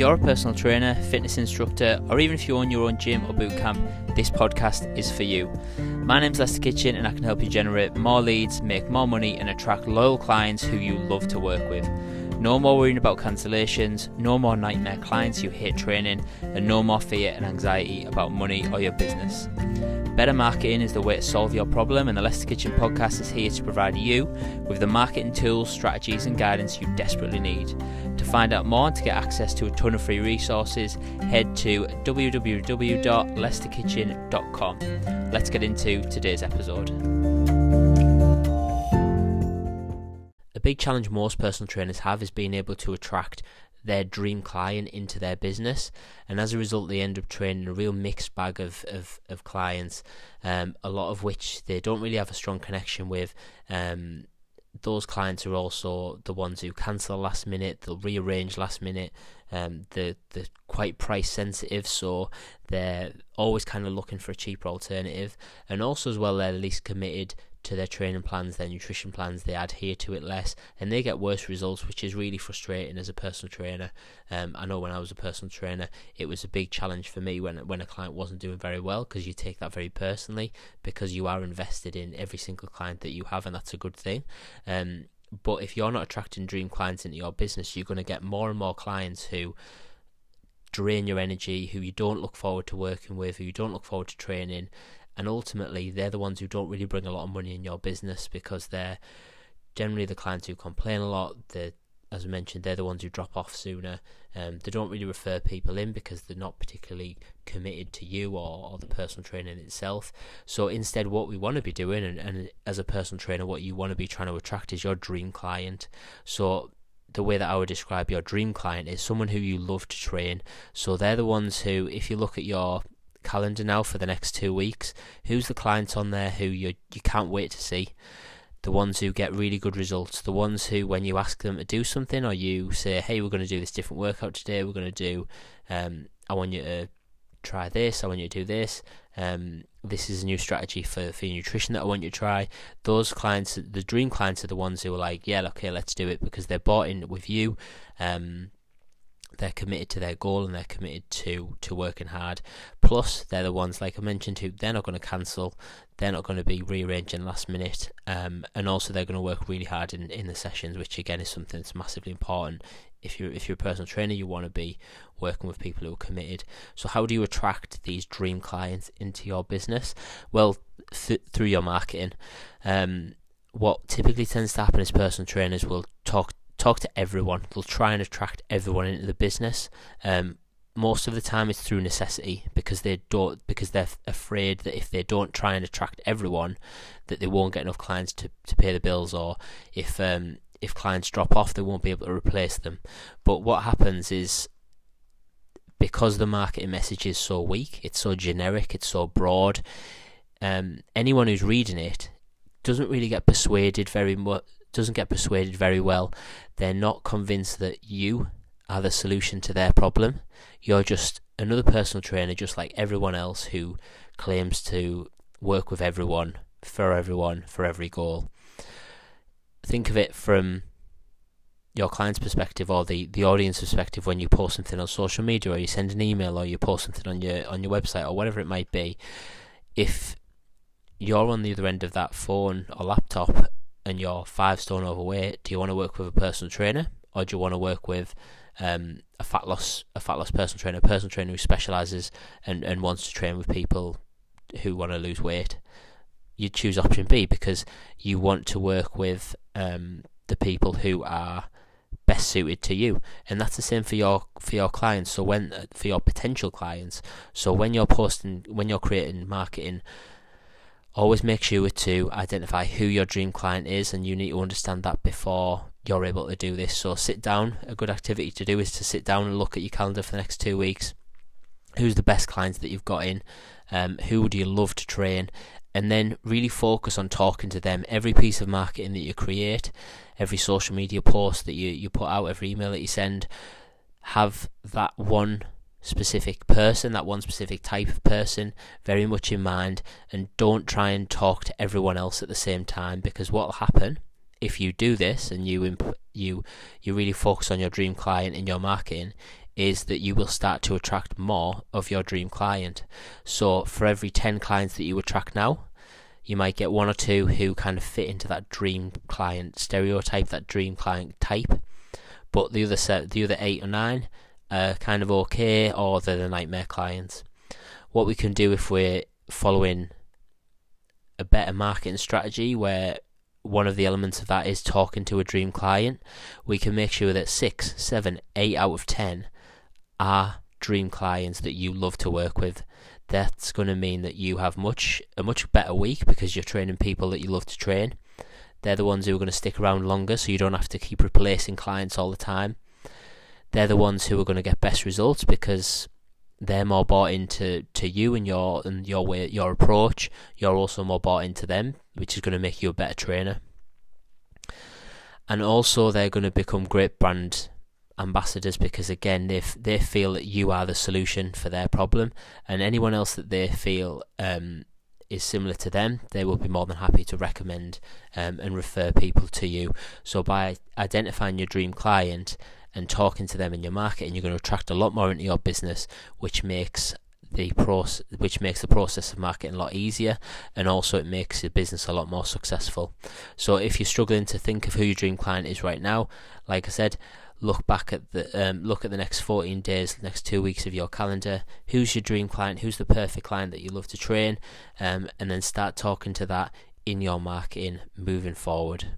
you're a personal trainer, fitness instructor, or even if you own your own gym or boot camp, this podcast is for you. My name's Lester Kitching, and I can help you generate more leads, make more money, and attract loyal clients who you love to work with. No more worrying about cancellations, no more nightmare clients you hate training, and no more fear and anxiety about money or your business. Better marketing is the way to solve your problem, and the Lester Kitching podcast is here to provide you with the marketing tools, strategies, and guidance you desperately need. Find out more and to get access to a ton of free resources, head to www.lesterkitching.com. Let's get into today's episode. A big challenge most personal trainers have is being able to attract their dream client into their business and as a result they end up training a real mixed bag of, of, of clients um, a lot of which they don't really have a strong connection with um, those clients are also the ones who cancel last minute they'll rearrange last minute um, they're, they're quite price sensitive so they're always kind of looking for a cheaper alternative. And also as well they're least committed to their training plans, their nutrition plans, they adhere to it less, and they get worse results, which is really frustrating as a personal trainer. Um, I know when I was a personal trainer, it was a big challenge for me when when a client wasn't doing very well because you take that very personally because you are invested in every single client that you have, and that's a good thing. Um, but if you're not attracting dream clients into your business, you're going to get more and more clients who drain your energy, who you don't look forward to working with, who you don't look forward to training, and ultimately they're the ones who don't really bring a lot of money in your business because they're generally the clients who complain a lot. They're, as I mentioned, they're the ones who drop off sooner. Um, they don't really refer people in because they're not particularly committed to you or, or the personal training itself. So instead, what we want to be doing, and, and as a personal trainer, what you want to be trying to attract is your dream client. So the way that I would describe your dream client is someone who you love to train. So they're the ones who, if you look at your calendar now for the next two weeks. Who's the clients on there who you you can't wait to see? The ones who get really good results, the ones who, when you ask them to do something, or you say, "Hey, we're going to do this different workout today. We're going to do, um, I want you to try this. I want you to do this. Um, this is a new strategy for, for your nutrition that I want you to try. Those clients, the dream clients, are the ones who are like, yeah, okay, let's do it because they're bought in with you. Um, they're committed to their goal and they're committed to to working hard. Plus, they're the ones, like I mentioned, who they're not going to cancel, they're not going to be rearranging last minute, um, and also they're going to work really hard in, in the sessions, which again is something that's massively important. If you're if you're a personal trainer, you want to be working with people who are committed. So, how do you attract these dream clients into your business? Well, th- through your marketing. Um, what typically tends to happen is personal trainers will talk talk to everyone. They'll try and attract everyone into the business. Um, most of the time, it's through necessity because they don't because they're afraid that if they don't try and attract everyone, that they won't get enough clients to, to pay the bills, or if um, if clients drop off, they won't be able to replace them. But what happens is because the marketing message is so weak, it's so generic, it's so broad. Um, anyone who's reading it doesn't really get persuaded very much doesn't get persuaded very well, they're not convinced that you are the solution to their problem. You're just another personal trainer, just like everyone else who claims to work with everyone, for everyone, for every goal. Think of it from your client's perspective or the, the audience perspective when you post something on social media or you send an email or you post something on your on your website or whatever it might be. If you're on the other end of that phone or laptop and you're five stone overweight, do you want to work with a personal trainer or do you want to work with um, a fat loss a fat loss personal trainer, a personal trainer who specialises and, and wants to train with people who want to lose weight? You choose option B because you want to work with um, the people who are best suited to you and that's the same for your for your clients so when for your potential clients so when you're posting when you're creating marketing always make sure to identify who your dream client is and you need to understand that before you're able to do this. So sit down. A good activity to do is to sit down and look at your calendar for the next two weeks. Who's the best clients that you've got in? Um, who would you love to train? And then really focus on talking to them. Every piece of marketing that you create every social media post that you, you put out every email that you send have that one specific person, that one specific type of person, very much in mind, and don't try and talk to everyone else at the same time because what will happen if you do this and you imp- you you really focus on your dream client in your marketing is that you will start to attract more of your dream client. So for every 10 clients that you attract now, you might get one or two who kind of fit into that dream client stereotype, that dream client type. But the other set, the other eight or nine, are kind of okay, or they're the nightmare clients. What we can do if we're following a better marketing strategy, where one of the elements of that is talking to a dream client, we can make sure that six, seven, eight out of ten are dream clients that you love to work with that's going to mean that you have much a much better week because you're training people that you love to train. They're the ones who are going to stick around longer, so you don't have to keep replacing clients all the time. They're the ones who are going to get best results because they're more bought into to you and your and your way your approach. You're also more bought into them, which is going to make you a better trainer. And also, they're going to become great brand ambassadors because again they f- they feel that you are the solution for their problem and anyone else that they feel um, is similar to them they will be more than happy to recommend um, and refer people to you so by identifying your dream client and talking to them in your marketing you're going to attract a lot more into your business which makes the process, which makes the process of marketing a lot easier, and also it makes your business a lot more successful. So, if you're struggling to think of who your dream client is right now, like I said, look back at the um, look at the next 14 days, next two weeks of your calendar. Who's your dream client? Who's the perfect client that you love to train? Um, and then start talking to that in your marketing moving forward.